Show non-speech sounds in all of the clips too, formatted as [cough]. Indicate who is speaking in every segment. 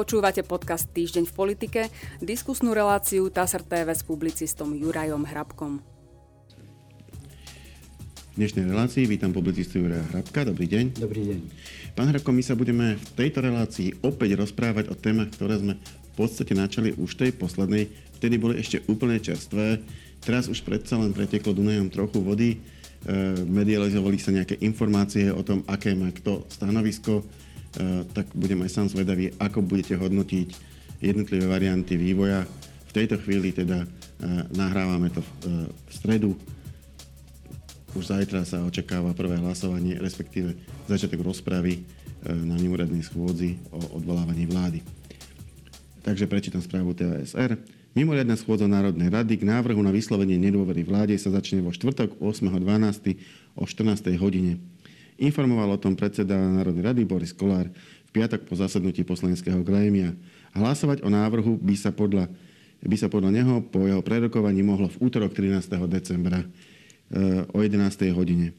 Speaker 1: Počúvate podcast Týždeň v politike, diskusnú reláciu TASR TV s publicistom Jurajom Hrabkom.
Speaker 2: V dnešnej relácii vítam publicistu Juraja Hrabka. Dobrý deň.
Speaker 3: Dobrý deň.
Speaker 2: Pán Hrabko, my sa budeme v tejto relácii opäť rozprávať o témach, ktoré sme v podstate načali už tej poslednej. Vtedy boli ešte úplne čerstvé. Teraz už predsa len preteklo Dunajom trochu vody. E, medializovali sa nejaké informácie o tom, aké má kto stanovisko tak budem aj sám zvedavý, ako budete hodnotiť jednotlivé varianty vývoja. V tejto chvíli teda eh, nahrávame to v eh, stredu. Už zajtra sa očakáva prvé hlasovanie, respektíve začiatok rozpravy na mimoriadnej schôdzi o odvolávaní vlády. Takže prečítam správu TVSR. Mimoriadná schôdza Národnej rady k návrhu na vyslovenie nedôvery vláde sa začne vo štvrtok 8.12. o 14. hodine. Informoval o tom predseda Národnej rady Boris Kolár v piatok po zasadnutí poslaneckého grémia. Hlasovať o návrhu by sa podľa, by sa podľa neho po jeho prerokovaní mohlo v útorok 13. decembra e, o 11. hodine.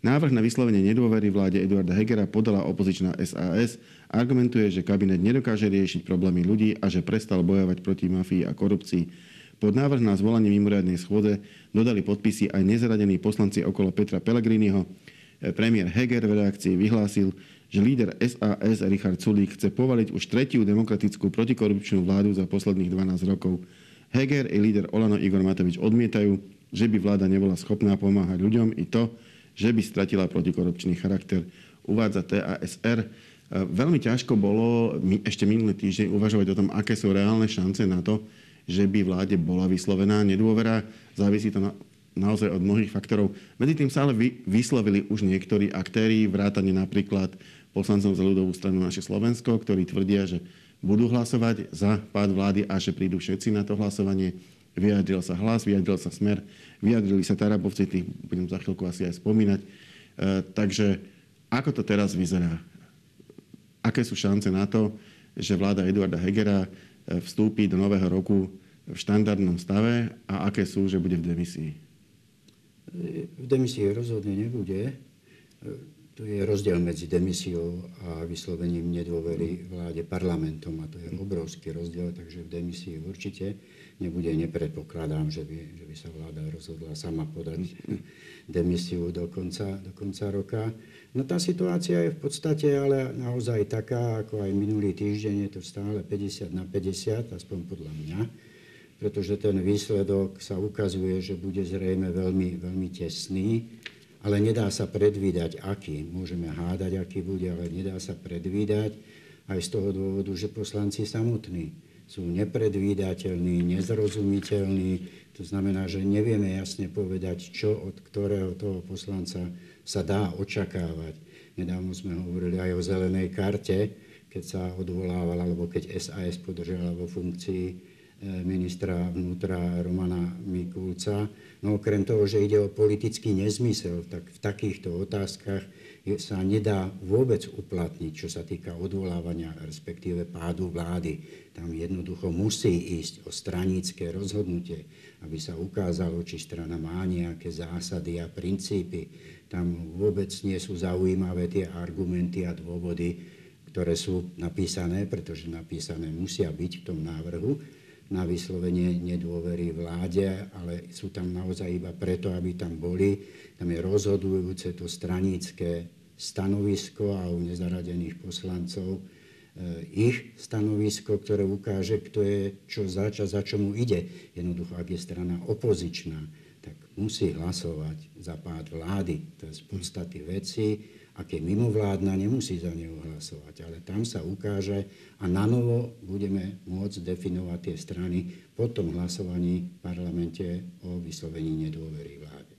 Speaker 2: Návrh na vyslovenie nedôvery vláde Eduarda Hegera podala opozičná SAS. Argumentuje, že kabinet nedokáže riešiť problémy ľudí a že prestal bojovať proti mafii a korupcii. Pod návrh na zvolanie mimoriadnej schôdze dodali podpisy aj nezaradení poslanci okolo Petra Pellegriniho, Premiér Heger v reakcii vyhlásil, že líder SAS Richard Sulík chce povaliť už tretiu demokratickú protikorupčnú vládu za posledných 12 rokov. Heger i líder Olano Igor Matovič odmietajú, že by vláda nebola schopná pomáhať ľuďom i to, že by stratila protikorupčný charakter, uvádza TASR. Veľmi ťažko bolo ešte minulý týždeň uvažovať o tom, aké sú reálne šance na to, že by vláde bola vyslovená nedôvera. Závisí to na naozaj od mnohých faktorov. Medzi tým sa ale vyslovili už niektorí aktéri, vrátane napríklad poslancov za ľudovú stranu naše Slovensko, ktorí tvrdia, že budú hlasovať za pád vlády a že prídu všetci na to hlasovanie. Vyjadril sa hlas, vyjadril sa smer, vyjadrili sa Tarabovci, tých budem za chvíľku asi aj spomínať. E, takže ako to teraz vyzerá? Aké sú šance na to, že vláda Eduarda Hegera e, vstúpi do nového roku v štandardnom stave a aké sú, že bude v demisii?
Speaker 3: V demisii rozhodne nebude. Tu je rozdiel medzi demisiou a vyslovením nedôvery vláde parlamentom a to je obrovský rozdiel, takže v demisii určite nebude. Nepredpokladám, že by, že by sa vláda rozhodla sama podať [laughs] demisiu do konca, do konca roka. No tá situácia je v podstate ale naozaj taká, ako aj minulý týždeň, je to stále 50 na 50, aspoň podľa mňa pretože ten výsledok sa ukazuje, že bude zrejme veľmi, veľmi tesný, ale nedá sa predvídať, aký. Môžeme hádať, aký bude, ale nedá sa predvídať aj z toho dôvodu, že poslanci samotní sú nepredvídateľní, nezrozumiteľní. To znamená, že nevieme jasne povedať, čo od ktorého toho poslanca sa dá očakávať. Nedávno sme hovorili aj o zelenej karte, keď sa odvolávala, alebo keď SAS podržala vo funkcii ministra vnútra Romana Mikulca. No okrem toho, že ide o politický nezmysel, tak v takýchto otázkach sa nedá vôbec uplatniť, čo sa týka odvolávania, respektíve pádu vlády. Tam jednoducho musí ísť o stranícke rozhodnutie, aby sa ukázalo, či strana má nejaké zásady a princípy. Tam vôbec nie sú zaujímavé tie argumenty a dôvody, ktoré sú napísané, pretože napísané musia byť v tom návrhu na vyslovenie nedôvery vláde, ale sú tam naozaj iba preto, aby tam boli. Tam je rozhodujúce to stranícke stanovisko a u nezaradených poslancov eh, ich stanovisko, ktoré ukáže, kto je čo za, za čomu ide. Jednoducho, ak je strana opozičná, tak musí hlasovať za pád vlády. To je z podstaty veci ak je mimovládna, nemusí za neho hlasovať, ale tam sa ukáže a na novo budeme môcť definovať tie strany po tom hlasovaní v parlamente o vyslovení nedôvery vláde.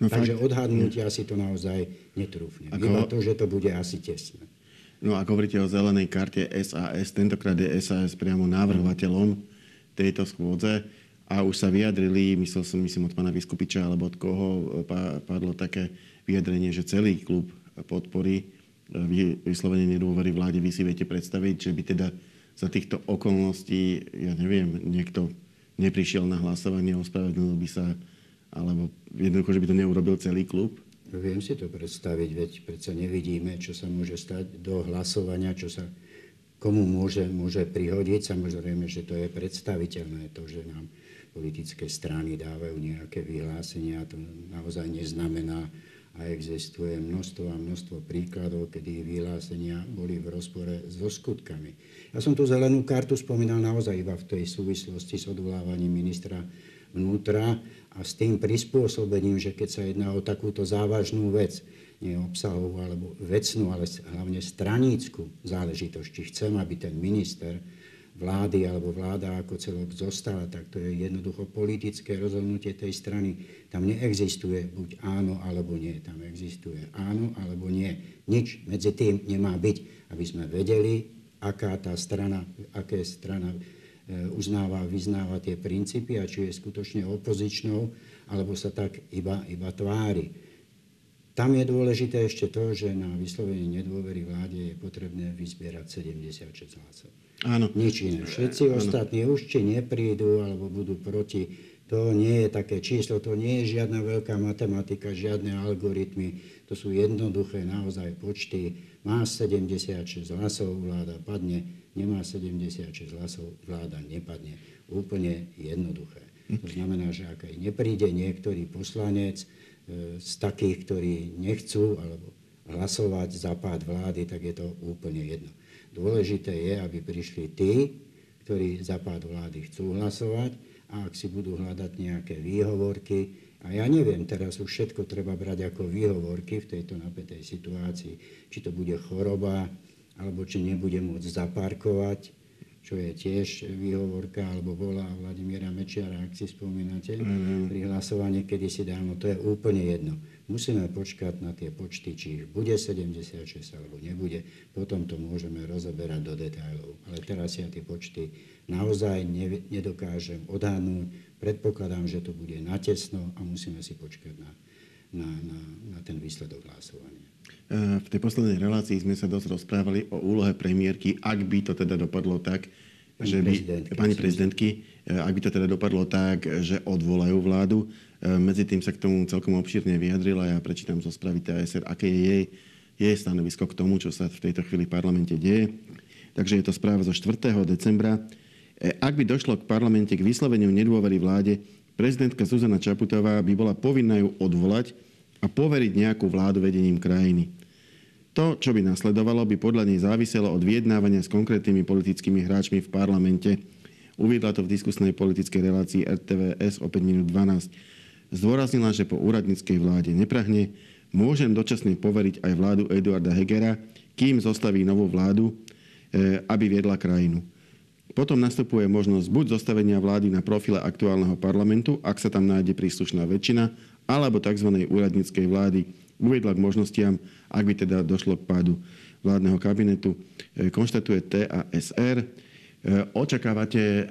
Speaker 3: No, Takže fakt, odhadnúť ja si to naozaj netrúfne. Ako... Iba to, že to bude asi tesné.
Speaker 2: No ak hovoríte o zelenej karte SAS, tentokrát je SAS priamo návrhovateľom tejto schôdze a už sa vyjadrili, myslel som, myslím od pána Vyskupiča, alebo od koho padlo také vyjadrenie, že celý klub podpory e, vyslovene nedôvery vláde, vy si viete predstaviť, že by teda za týchto okolností, ja neviem, niekto neprišiel na hlasovanie, ospravedlnil by sa, alebo jednoducho, že by to neurobil celý klub?
Speaker 3: Viem si to predstaviť, veď predsa nevidíme, čo sa môže stať do hlasovania, čo sa komu môže, môže prihodiť. Samozrejme, že to je predstaviteľné, to, že nám politické strany dávajú nejaké vyhlásenia, to naozaj neznamená, a existuje množstvo a množstvo príkladov, kedy vyhlásenia boli v rozpore so skutkami. Ja som tú zelenú kartu spomínal naozaj iba v tej súvislosti s odvolávaním ministra vnútra a s tým prispôsobením, že keď sa jedná o takúto závažnú vec, nie obsahovú alebo vecnú, ale hlavne stranícku záležitosť, či chcem, aby ten minister vlády alebo vláda ako celok zostala, tak to je jednoducho politické rozhodnutie tej strany. Tam neexistuje buď áno alebo nie. Tam existuje áno alebo nie. Nič medzi tým nemá byť, aby sme vedeli, aká tá strana, aké strana e, uznáva, vyznáva tie princípy a či je skutočne opozičnou, alebo sa tak iba, iba tvári. Tam je dôležité ešte to, že na vyslovenie nedôvery vláde je potrebné vyzbierať 76 hlasov. Áno. Nič iné. Všetci Áno. ostatní už či neprídu alebo budú proti. To nie je také číslo, to nie je žiadna veľká matematika, žiadne algoritmy. To sú jednoduché naozaj počty. Má 76 hlasov, vláda padne. Nemá 76 hlasov, vláda nepadne. Úplne jednoduché. To znamená, že ak aj nepríde niektorý poslanec z takých, ktorí nechcú alebo hlasovať za pád vlády, tak je to úplne jedno. Dôležité je, aby prišli tí, ktorí za pád vlády chcú hlasovať a ak si budú hľadať nejaké výhovorky, a ja neviem, teraz už všetko treba brať ako výhovorky v tejto napätej situácii, či to bude choroba, alebo či nebude môcť zaparkovať, čo je tiež výhovorka, alebo bola Vladimíra Mečiara, ak si spomínate, mm-hmm. pri hlasovaní kedysi dávno, to je úplne jedno. Musíme počkať na tie počty, či ich bude 76 alebo nebude, potom to môžeme rozoberať do detailov. Ale teraz ja tie počty naozaj nedokážem odhadnúť, predpokladám, že to bude natesno a musíme si počkať na, na, na, na ten výsledok hlasovania.
Speaker 2: Eh, v tej poslednej relácii sme sa dosť rozprávali o úlohe premiérky, ak by to teda dopadlo tak, pani že by, prezidentky, pani prezidentky, eh, ak by to teda dopadlo tak, že odvolajú vládu. Eh, medzi tým sa k tomu celkom obšírne vyjadrila. Ja prečítam zo správy TSR, aké je jej, jej stanovisko k tomu, čo sa v tejto chvíli v parlamente deje. Takže je to správa zo 4. decembra. Ak by došlo k parlamente k vysloveniu nedôvery vláde, prezidentka Zuzana Čaputová by bola povinná ju odvolať a poveriť nejakú vládu vedením krajiny. To, čo by nasledovalo, by podľa nej záviselo od vyjednávania s konkrétnymi politickými hráčmi v parlamente. Uviedla to v diskusnej politickej relácii RTVS o 5 minút 12. Zdôraznila, že po úradníckej vláde neprahne, môžem dočasne poveriť aj vládu Eduarda Hegera, kým zostaví novú vládu, e, aby viedla krajinu. Potom nastupuje možnosť buď zostavenia vlády na profile aktuálneho parlamentu, ak sa tam nájde príslušná väčšina, alebo tzv. úradníckej vlády uviedla k možnostiam, ak by teda došlo k pádu vládneho kabinetu. E, konštatuje TASR. E, očakávate,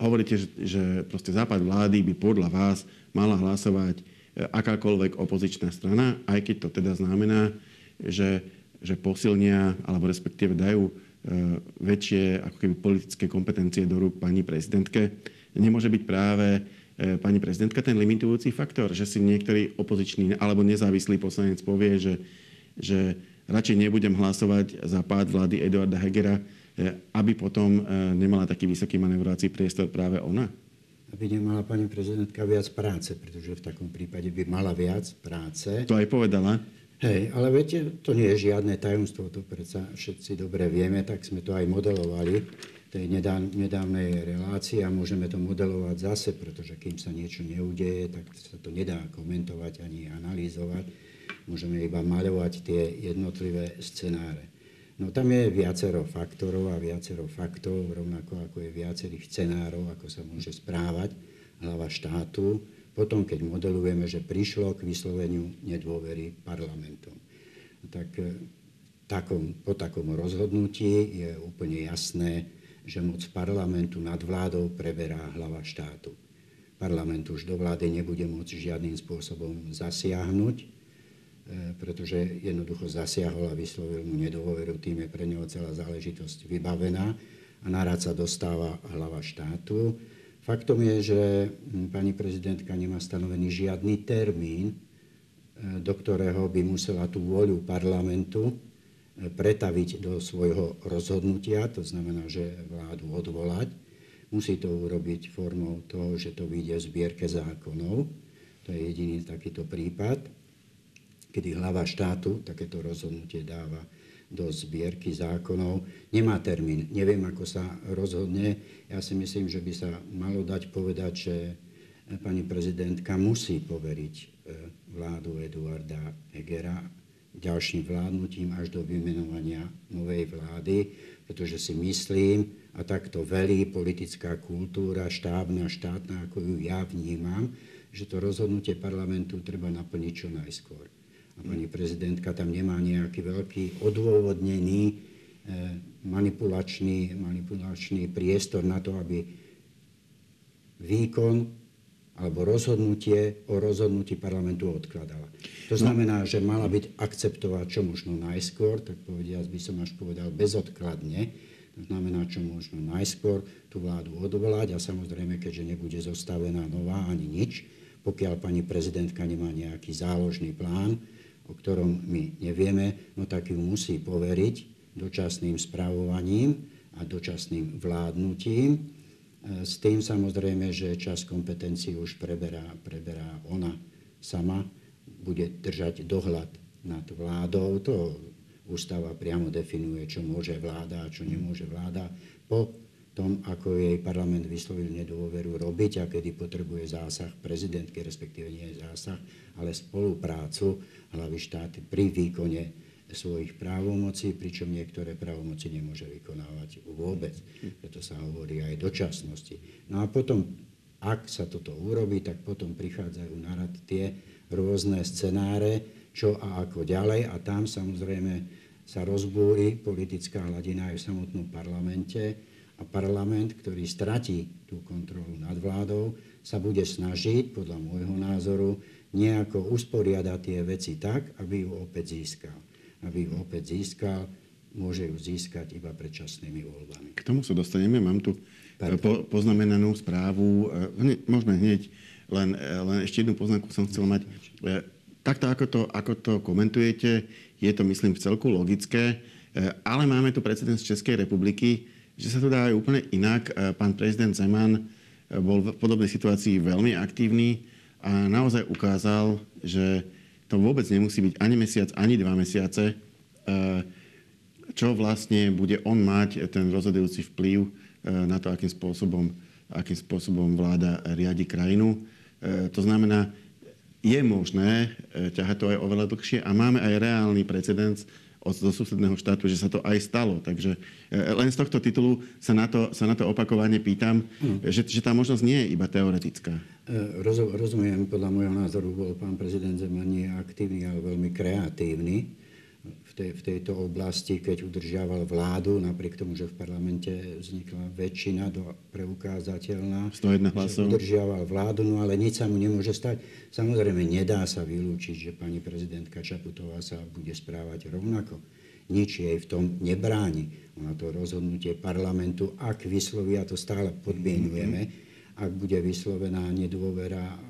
Speaker 2: hovoríte, že proste západ vlády by podľa vás mala hlasovať e, akákoľvek opozičná strana, aj keď to teda znamená, že, že posilnia alebo respektíve dajú väčšie ako keby politické kompetencie do rúk pani prezidentke. Nemôže byť práve E, pani prezidentka ten limitujúci faktor, že si niektorý opozičný alebo nezávislý poslanec povie, že, že radšej nebudem hlasovať za pád vlády Eduarda Hegera, e, aby potom e, nemala taký vysoký manevrovací priestor práve ona?
Speaker 3: Aby nemala pani prezidentka viac práce, pretože v takom prípade by mala viac práce.
Speaker 2: To aj povedala.
Speaker 3: Hej, ale viete, to nie je žiadne tajomstvo, to predsa všetci dobre vieme, tak sme to aj modelovali tej nedávnej relácii a môžeme to modelovať zase, pretože kým sa niečo neudeje, tak sa to nedá komentovať ani analýzovať. Môžeme iba maľovať tie jednotlivé scenáre. No tam je viacero faktorov a viacero faktov, rovnako ako je viacerých scenárov, ako sa môže správať hlava štátu, potom keď modelujeme, že prišlo k vysloveniu nedôvery parlamentom. Tak eh, takom, po takom rozhodnutí je úplne jasné, že moc parlamentu nad vládou preberá hlava štátu. Parlament už do vlády nebude môcť žiadnym spôsobom zasiahnuť, e, pretože jednoducho zasiahol a vyslovil mu nedôveru, tým je pre neho celá záležitosť vybavená a narad sa dostáva hlava štátu. Faktom je, že pani prezidentka nemá stanovený žiadny termín, e, do ktorého by musela tú voľu parlamentu pretaviť do svojho rozhodnutia, to znamená, že vládu odvolať. Musí to urobiť formou toho, že to vyjde v zbierke zákonov. To je jediný takýto prípad, kedy hlava štátu takéto rozhodnutie dáva do zbierky zákonov. Nemá termín, neviem, ako sa rozhodne. Ja si myslím, že by sa malo dať povedať, že pani prezidentka musí poveriť e, vládu Eduarda Hegera ďalším vládnutím až do vymenovania novej vlády, pretože si myslím, a takto velí politická kultúra, štábna, štátna, ako ju ja vnímam, že to rozhodnutie parlamentu treba naplniť čo najskôr. Pani prezidentka tam nemá nejaký veľký odôvodnený e, manipulačný, manipulačný priestor na to, aby výkon alebo rozhodnutie o rozhodnutí parlamentu odkladala. To znamená, že mala byť akceptovať čo možno najskôr, tak povediať by som až povedal bezodkladne, to znamená, čo možno najskôr tú vládu odvolať a samozrejme, keďže nebude zostavená nová ani nič, pokiaľ pani prezidentka nemá nejaký záložný plán, o ktorom my nevieme, no tak ju musí poveriť dočasným správovaním a dočasným vládnutím E, s tým samozrejme, že čas kompetencií už preberá, preberá ona sama, bude držať dohľad nad vládou. To ústava priamo definuje, čo môže vláda a čo nemôže vláda po tom, ako jej parlament vyslovil nedôveru robiť a kedy potrebuje zásah prezidentky, respektíve nie zásah, ale spoluprácu hlavy štáty pri výkone svojich právomocí, pričom niektoré právomoci nemôže vykonávať vôbec. Preto sa hovorí aj dočasnosti. No a potom, ak sa toto urobí, tak potom prichádzajú na rad tie rôzne scenáre, čo a ako ďalej a tam samozrejme sa rozbúri politická hladina aj v samotnom parlamente a parlament, ktorý stratí tú kontrolu nad vládou, sa bude snažiť, podľa môjho názoru, nejako usporiadať tie veci tak, aby ju opäť získal aby ju opäť získal, môže ju získať iba predčasnými voľbami.
Speaker 2: K tomu sa dostaneme. Mám tu e, po, poznamenanú správu. Hne, môžeme hneď, len, e, len ešte jednu poznámku som chcel mať. Takto, ako to, ako to komentujete, je to, myslím, v celku logické, ale máme tu precedens Českej republiky, že sa to dá aj úplne inak. Pán prezident Zeman bol v podobnej situácii veľmi aktívny a naozaj ukázal, že to vôbec nemusí byť ani mesiac, ani dva mesiace, eh, čo vlastne bude on mať ten rozhodujúci vplyv na to, akým spôsobom, akým spôsobom vláda riadi krajinu. To znamená, je možné ťahať to aj oveľa dlhšie a máme aj reálny precedens od, zo susedného štátu, že sa to aj stalo. Takže len z tohto titulu sa na to, sa na to opakovane pýtam, mm. že, že tá možnosť nie je iba teoretická.
Speaker 3: E, rozumiem, podľa môjho názoru bol pán prezident Zeman nie aktívny, ale veľmi kreatívny v, tej, v tejto oblasti, keď udržiaval vládu, napriek tomu, že v parlamente vznikla väčšina do, preukázateľná.
Speaker 2: 101 hlasov.
Speaker 3: Udržiaval vládu, no ale nič sa mu nemôže stať. Samozrejme, nedá sa vylúčiť, že pani prezidentka Čaputová sa bude správať rovnako. Nič jej v tom nebráni. Ona to rozhodnutie parlamentu, ak vysloví, a to stále podmienujeme, mm-hmm ak bude vyslovená nedôvera e,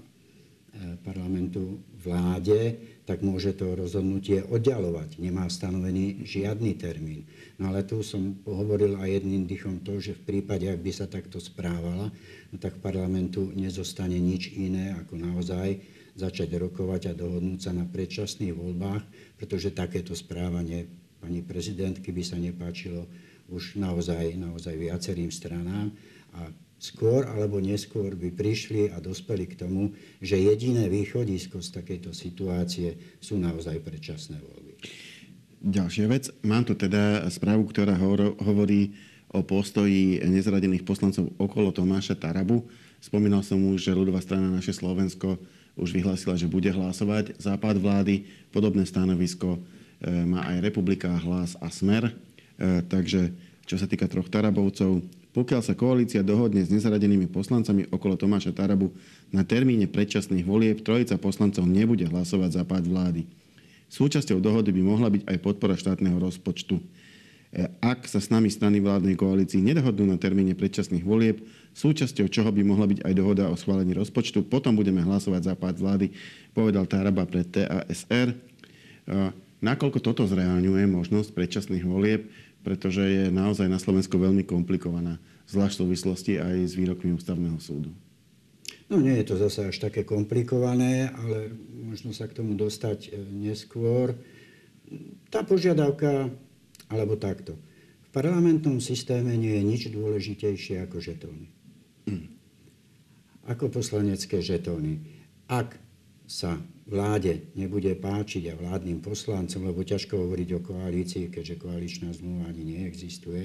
Speaker 3: parlamentu vláde, tak môže to rozhodnutie oddialovať. Nemá stanovený žiadny termín. No ale tu som pohovoril aj jedným dychom to, že v prípade, ak by sa takto správala, no tak parlamentu nezostane nič iné, ako naozaj začať rokovať a dohodnúť sa na predčasných voľbách, pretože takéto správanie pani prezidentky by sa nepáčilo už naozaj, naozaj viacerým stranám a skôr alebo neskôr by prišli a dospeli k tomu, že jediné východisko z takejto situácie sú naozaj predčasné voľby.
Speaker 2: Ďalšia vec. Mám tu teda správu, ktorá hovorí o postoji nezradených poslancov okolo Tomáša Tarabu. Spomínal som už, že ľudová strana naše Slovensko už vyhlásila, že bude hlasovať západ vlády. Podobné stanovisko e, má aj Republika, Hlas a Smer. E, takže čo sa týka troch Tarabovcov, pokiaľ sa koalícia dohodne s nezaradenými poslancami okolo Tomáša Tarabu na termíne predčasných volieb, trojica poslancov nebude hlasovať za pád vlády. Súčasťou dohody by mohla byť aj podpora štátneho rozpočtu. E, ak sa s nami strany vládnej koalícii nedohodnú na termíne predčasných volieb, súčasťou čoho by mohla byť aj dohoda o schválení rozpočtu, potom budeme hlasovať za pád vlády, povedal Taraba pre TASR. Nakoľko toto zreálňuje možnosť predčasných volieb, pretože je naozaj na Slovensku veľmi komplikovaná, zvlášť v súvislosti aj s výrokmi ústavného súdu.
Speaker 3: No nie je to zase až také komplikované, ale možno sa k tomu dostať e, neskôr. Tá požiadavka, alebo takto. V parlamentnom systéme nie je nič dôležitejšie ako žetóny. Ako poslanecké žetóny. Ak sa vláde nebude páčiť a vládnym poslancom, lebo ťažko hovoriť o koalícii, keďže koaličná zmluva ani neexistuje,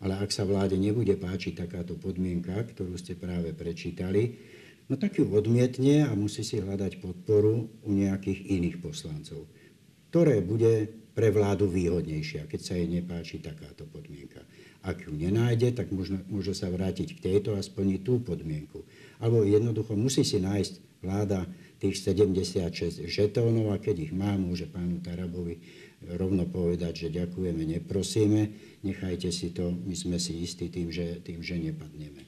Speaker 3: ale ak sa vláde nebude páčiť takáto podmienka, ktorú ste práve prečítali, no tak ju odmietne a musí si hľadať podporu u nejakých iných poslancov, ktoré bude pre vládu výhodnejšia, keď sa jej nepáči takáto podmienka. Ak ju nenájde, tak možno, môže sa vrátiť k tejto a splniť tú podmienku. Alebo jednoducho musí si nájsť vláda tých 76 žetónov a keď ich má, môže pánu Tarabovi rovno povedať, že ďakujeme, neprosíme, nechajte si to, my sme si istí tým, že, tým, že nepadneme.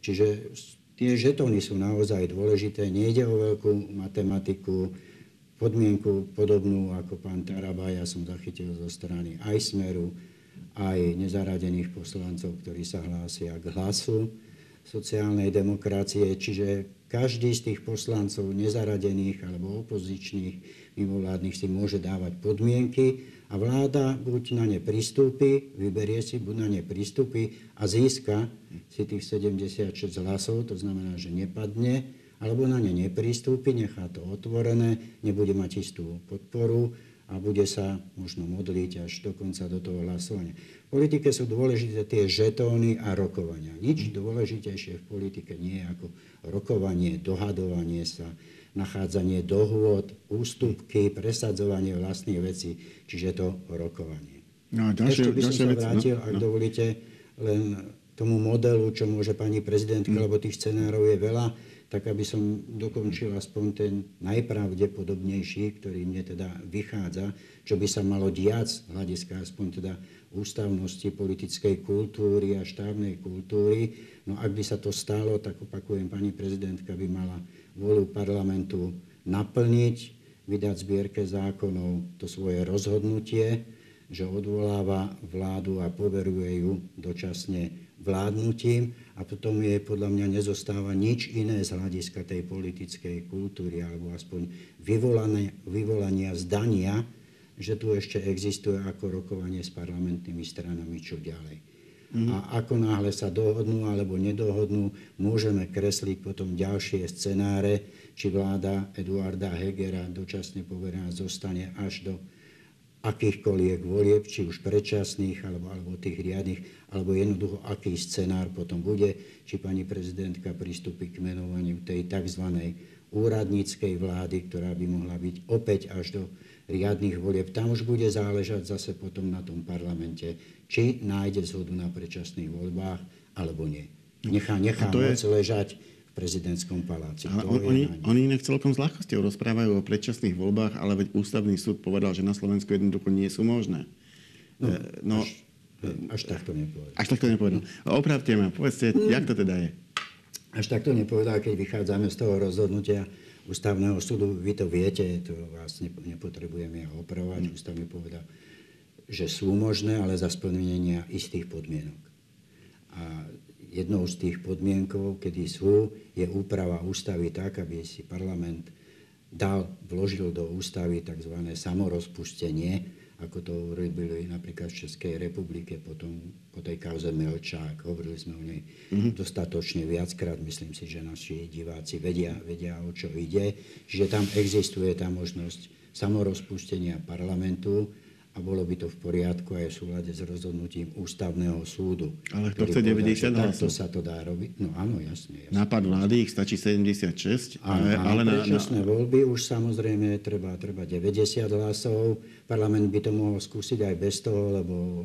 Speaker 3: Čiže Tie žetóny sú naozaj dôležité. Nejde o veľkú matematiku, podmienku podobnú ako pán Taraba, ja som zachytil zo strany aj Smeru, aj nezaradených poslancov, ktorí sa hlásia k hlasu sociálnej demokracie. Čiže každý z tých poslancov nezaradených alebo opozičných mimovládnych si môže dávať podmienky a vláda buď na ne pristúpi, vyberie si, buď na ne pristúpi a získa si tých 76 hlasov, to znamená, že nepadne, alebo na ne nepristúpi, nechá to otvorené, nebude mať istú podporu a bude sa možno modliť až dokonca do toho hlasovania. V politike sú dôležité tie žetóny a rokovania. Nič dôležitejšie v politike nie je ako rokovanie, dohadovanie sa, nachádzanie dohôd, ústupky, presadzovanie vlastných vecí, čiže to rokovanie. No a ďalšie, Ešte by som sa no, vrátil, no, ak no. dovolíte, len tomu modelu, čo môže pani prezidentka, mm. lebo tých scenárov je veľa, tak aby som dokončil aspoň ten najpravdepodobnejší, ktorý mne teda vychádza, čo by sa malo diať z hľadiska aspoň teda ústavnosti politickej kultúry a štávnej kultúry. No ak by sa to stalo, tak opakujem, pani prezidentka by mala vôľu parlamentu naplniť, vydať zbierke zákonov to svoje rozhodnutie, že odvoláva vládu a poveruje ju dočasne vládnutím a potom jej podľa mňa nezostáva nič iné z hľadiska tej politickej kultúry alebo aspoň vyvolania, vyvolania zdania, že tu ešte existuje ako rokovanie s parlamentnými stranami čo ďalej. Mm. A ako náhle sa dohodnú alebo nedohodnú, môžeme kresliť potom ďalšie scenáre, či vláda Eduarda Hegera dočasne poverená zostane až do akýchkoľvek volieb, či už predčasných, alebo, alebo tých riadnych, alebo jednoducho aký scenár potom bude, či pani prezidentka pristúpi k menovaniu tej tzv. úradníckej vlády, ktorá by mohla byť opäť až do riadnych volieb. Tam už bude záležať zase potom na tom parlamente, či nájde zhodu na predčasných voľbách, alebo nie. Nechá, nechá moc je... ležať prezidentskom paláci.
Speaker 2: Ale on, oni, oni inak celkom s ľahkosťou rozprávajú o predčasných voľbách, ale veď ústavný súd povedal, že na Slovensku jednoducho nie sú možné.
Speaker 3: No, e, no, až, až takto nepovedal.
Speaker 2: Až takto nepovedal. Opravte ma, povedzte, mm. jak to teda je?
Speaker 3: Až takto nepovedal, keď vychádzame z toho rozhodnutia ústavného súdu, vy to viete, to vás nepotrebujeme ja opravovať, mm. ústavne povedal, že sú možné, ale za splnenia istých podmienok. A jednou z tých podmienkov, kedy sú, je úprava ústavy tak, aby si parlament dal, vložil do ústavy tzv. samorozpustenie, ako to urobili napríklad v Českej republike potom po tej kauze Melčák. Hovorili sme o nej mm-hmm. dostatočne viackrát. Myslím si, že naši diváci vedia, vedia, o čo ide. Čiže tam existuje tá možnosť samorozpustenia parlamentu a bolo by to v poriadku aj v súlade s rozhodnutím ústavného súdu.
Speaker 2: Ale kto chce 90 hlasov?
Speaker 3: Takto sa to dá robiť. No áno, jasne. jasne.
Speaker 2: Nápad vlády ich stačí 76,
Speaker 3: ale, ale na, na... voľby už samozrejme treba, treba 90 hlasov. Parlament by to mohol skúsiť aj bez toho, lebo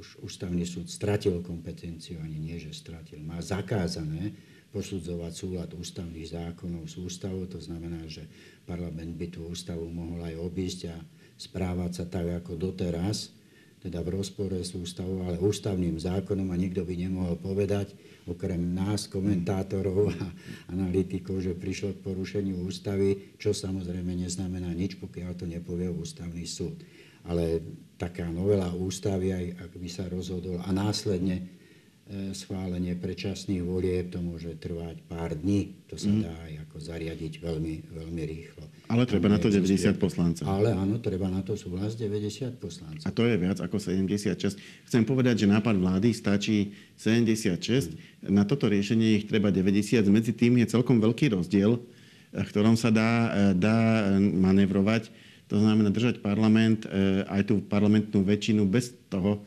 Speaker 3: už ústavný súd stratil kompetenciu, ani nie, že stratil. Má zakázané posudzovať súlad ústavných zákonov s ústavou. To znamená, že parlament by tú ústavu mohol aj obísť a správať sa tak ako doteraz, teda v rozpore s ústavou, ale ústavným zákonom a nikto by nemohol povedať, okrem nás, komentátorov a analytikov, že prišlo k porušeniu ústavy, čo samozrejme neznamená nič, pokiaľ to nepovie ústavný súd. ale taká novela ústavy, aj ak by sa rozhodol a následne E, schválenie predčasných volieb, to môže trvať pár dní. To sa mm. dá aj ako zariadiť veľmi, veľmi rýchlo.
Speaker 2: Ale treba na to 90 poslancov.
Speaker 3: Ale áno, treba na to súhlas 90 poslancov.
Speaker 2: A to je viac ako 76. Chcem povedať, že nápad vlády stačí 76. Mm. Na toto riešenie ich treba 90. Medzi tým je celkom veľký rozdiel, v ktorom sa dá, e, dá manevrovať. To znamená držať parlament, aj tú parlamentnú väčšinu bez toho,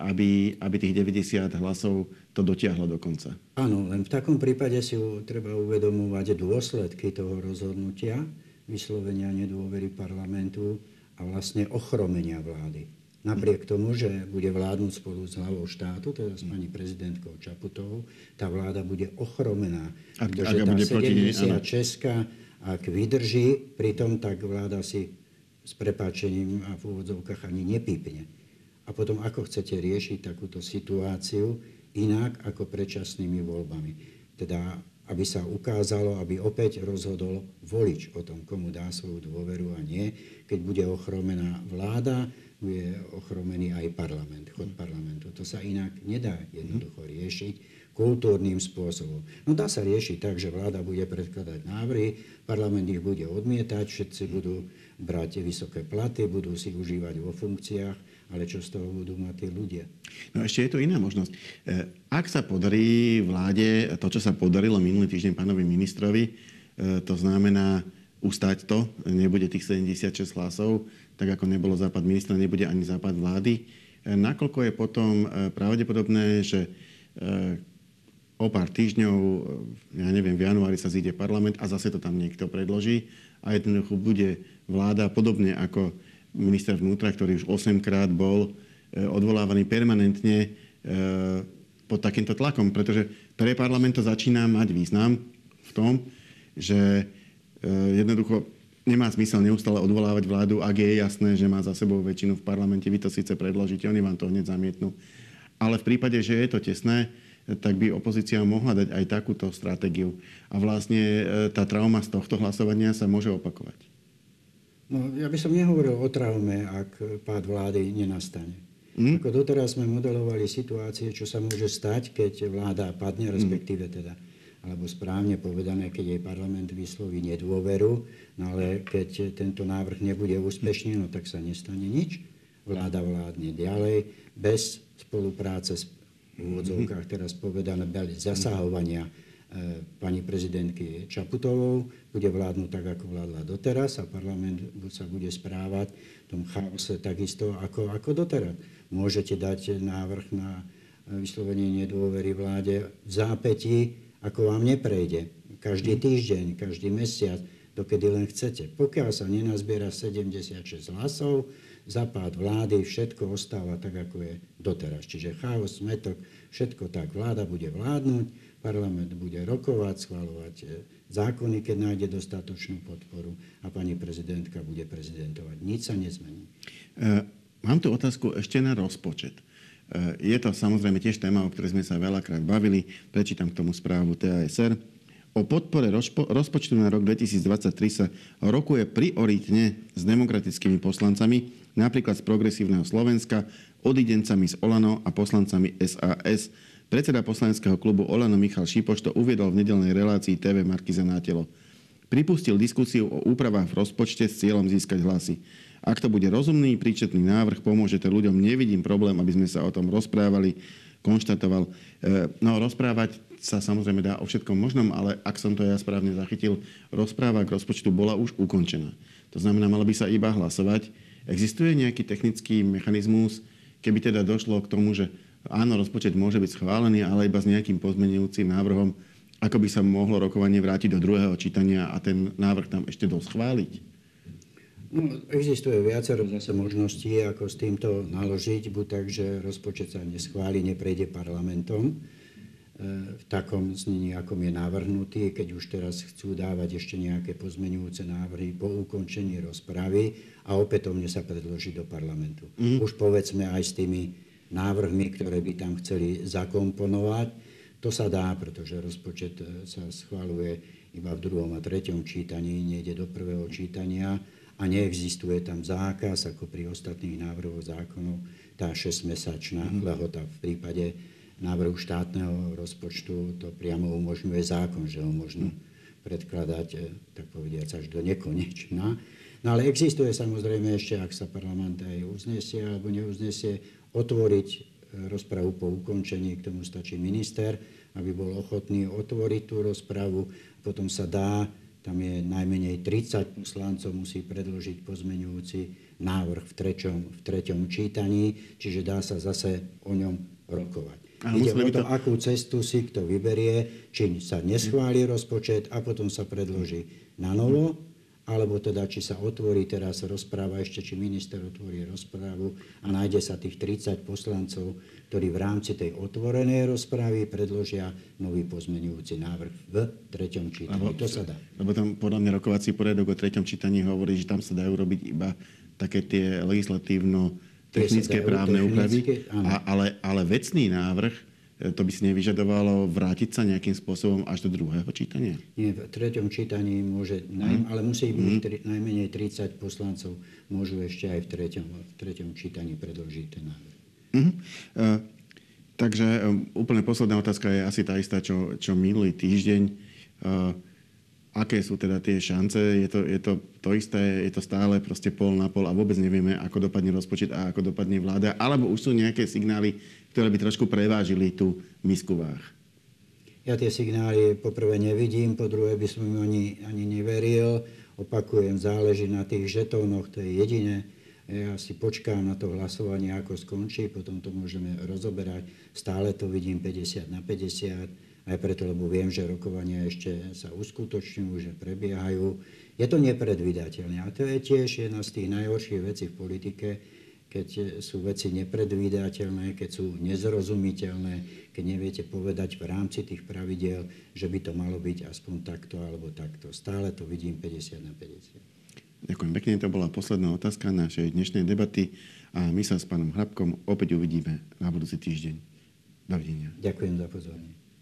Speaker 2: aby, aby tých 90 hlasov to dotiahlo do konca.
Speaker 3: Áno, len v takom prípade si treba uvedomovať dôsledky toho rozhodnutia, vyslovenia nedôvery parlamentu a vlastne ochromenia vlády. Napriek tomu, že bude vládnuť spolu s hlavou štátu, teda s pani prezidentkou Čaputovou, tá vláda bude ochromená.
Speaker 2: Ak, ak tá bude
Speaker 3: 76 ak vydrží, pritom tak vláda si s prepáčením a v úvodzovkách ani nepípne. A potom ako chcete riešiť takúto situáciu inak ako predčasnými voľbami. Teda aby sa ukázalo, aby opäť rozhodol volič o tom, komu dá svoju dôveru a nie. Keď bude ochromená vláda, bude ochromený aj parlament, chod parlamentu. To sa inak nedá jednoducho riešiť kultúrnym spôsobom. No dá sa riešiť tak, že vláda bude predkladať návrhy, parlament ich bude odmietať, všetci budú brať vysoké platy, budú si užívať vo funkciách ale čo z toho budú mať tí ľudia?
Speaker 2: No ešte je tu iná možnosť. E, ak sa podarí vláde to, čo sa podarilo minulý týždeň pánovi ministrovi, e, to znamená ustať to, nebude tých 76 hlasov, tak ako nebolo západ ministra, nebude ani západ vlády. E, nakoľko je potom pravdepodobné, že o pár týždňov, ja neviem, v januári sa zíde parlament a zase to tam niekto predloží a jednoducho bude vláda podobne ako minister vnútra, ktorý už 8 krát bol e, odvolávaný permanentne e, pod takýmto tlakom, pretože pre parlament to začína mať význam v tom, že e, jednoducho nemá zmysel neustále odvolávať vládu, ak je jasné, že má za sebou väčšinu v parlamente. Vy to síce predložíte, oni vám to hneď zamietnú. Ale v prípade, že je to tesné, tak by opozícia mohla dať aj takúto stratégiu. A vlastne tá trauma z tohto hlasovania sa môže opakovať.
Speaker 3: No, ja by som nehovoril o traume, ak pád vlády nenastane. Mm. Ako doteraz sme modelovali situácie, čo sa môže stať, keď vláda padne, respektíve teda, alebo správne povedané, keď jej parlament vysloví nedôveru, no ale keď tento návrh nebude úspešný, no tak sa nestane nič. Vláda vládne ďalej, bez spolupráce s v úvodzovkách teraz povedané, bez zasahovania pani prezidentky Čaputovou, bude vládnuť tak, ako vládla doteraz a parlament sa bude správať v tom chaose takisto ako, ako doteraz. Môžete dať návrh na vyslovenie nedôvery vláde v zápätí, ako vám neprejde. Každý týždeň, každý mesiac, dokedy len chcete. Pokiaľ sa nenazbiera 76 hlasov, zapád vlády, všetko ostáva tak, ako je doteraz. Čiže chaos, smetok, všetko tak. Vláda bude vládnuť, Parlament bude rokovať, schváľovať e, zákony, keď nájde dostatočnú podporu a pani prezidentka bude prezidentovať. Nič sa nezmení.
Speaker 2: E, mám tu otázku ešte na rozpočet. E, je to samozrejme tiež téma, o ktorej sme sa veľakrát bavili. Prečítam k tomu správu TASR. O podpore rozpo- rozpočtu na rok 2023 sa rokuje prioritne s demokratickými poslancami, napríklad z Progresívneho Slovenska, odidencami z Olano a poslancami SAS Predseda poslaneckého klubu Olano Michal Šipoš to uviedol v nedelnej relácii TV Markiza na telo. Pripustil diskusiu o úpravách v rozpočte s cieľom získať hlasy. Ak to bude rozumný, príčetný návrh, pomôžete ľuďom. Nevidím problém, aby sme sa o tom rozprávali, konštatoval. E, no, rozprávať sa samozrejme dá o všetkom možnom, ale ak som to ja správne zachytil, rozpráva k rozpočtu bola už ukončená. To znamená, malo by sa iba hlasovať. Existuje nejaký technický mechanizmus, keby teda došlo k tomu, že áno, rozpočet môže byť schválený, ale iba s nejakým pozmenujúcim návrhom, ako by sa mohlo rokovanie vrátiť do druhého čítania a ten návrh tam ešte doschváliť?
Speaker 3: No, existuje viacero zase možností, ako s týmto naložiť, buď tak, že rozpočet sa neschváli, neprejde parlamentom e, v takom znení, akom je navrhnutý, keď už teraz chcú dávať ešte nejaké pozmenujúce návrhy po ukončení rozpravy a opätovne sa predloží do parlamentu. Mm. Už povedzme aj s tými návrhmi, ktoré by tam chceli zakomponovať. To sa dá, pretože rozpočet e, sa schváluje iba v druhom a treťom čítaní, nejde do prvého čítania a neexistuje tam zákaz, ako pri ostatných návrhoch zákonov, tá 6-mesačná mm. lehota v prípade návrhu štátneho rozpočtu to priamo umožňuje zákon, že ho možno predkladať, e, tak povediať, až do nekonečna. No ale existuje samozrejme ešte, ak sa parlament aj uznesie alebo neuznesie, otvoriť e, rozpravu po ukončení, k tomu stačí minister, aby bol ochotný otvoriť tú rozpravu, potom sa dá tam je najmenej 30 poslancov, musí predložiť pozmeňujúci návrh v treťom, v treťom čítaní, čiže dá sa zase o ňom rokovať. A Ide o to, to, akú cestu si kto vyberie, či sa neschváli rozpočet a potom sa predloží na novo, alebo teda či sa otvorí teraz rozpráva, ešte či minister otvorí rozprávu a nájde sa tých 30 poslancov, ktorí v rámci tej otvorenej rozprávy predložia nový pozmenujúci návrh v treťom čítaní. Lebo, to sa dá.
Speaker 2: Lebo tam podľa mňa rokovací poriadok o treťom čítaní hovorí, že tam sa dajú robiť iba také tie legislatívno technické právne úpravy, ale, ale vecný návrh to by si nevyžadovalo vrátiť sa nejakým spôsobom až do druhého čítania?
Speaker 3: Nie, v treťom čítaní môže, mm. ale musí byť mm. tri, najmenej 30 poslancov, môžu ešte aj v treťom, v treťom čítaní predložiť ten návrh. Mm. Uh,
Speaker 2: takže um, úplne posledná otázka je asi tá istá, čo, čo minulý týždeň. Uh, aké sú teda tie šance? Je to, je to to isté, je to stále proste pol na pol a vôbec nevieme, ako dopadne rozpočet a ako dopadne vláda? Alebo už sú nejaké signály, ktoré by trošku prevážili tú misku váh?
Speaker 3: Ja tie signály poprvé nevidím, po druhé by som im ani, ani neveril. Opakujem, záleží na tých žetónoch, to je jediné. Ja si počkám na to hlasovanie, ako skončí, potom to môžeme rozoberať. Stále to vidím 50 na 50, aj preto, lebo viem, že rokovania ešte sa uskutočňujú, že prebiehajú. Je to nepredvydateľné a to je tiež jedna z tých najhorších vecí v politike, keď sú veci nepredvídateľné, keď sú nezrozumiteľné, keď neviete povedať v rámci tých pravidel, že by to malo byť aspoň takto alebo takto. Stále to vidím 50 na 50.
Speaker 2: Ďakujem pekne, to bola posledná otázka našej dnešnej debaty a my sa s pánom Hrabkom opäť uvidíme na budúci týždeň. Dovidenia.
Speaker 3: Ďakujem za pozornie.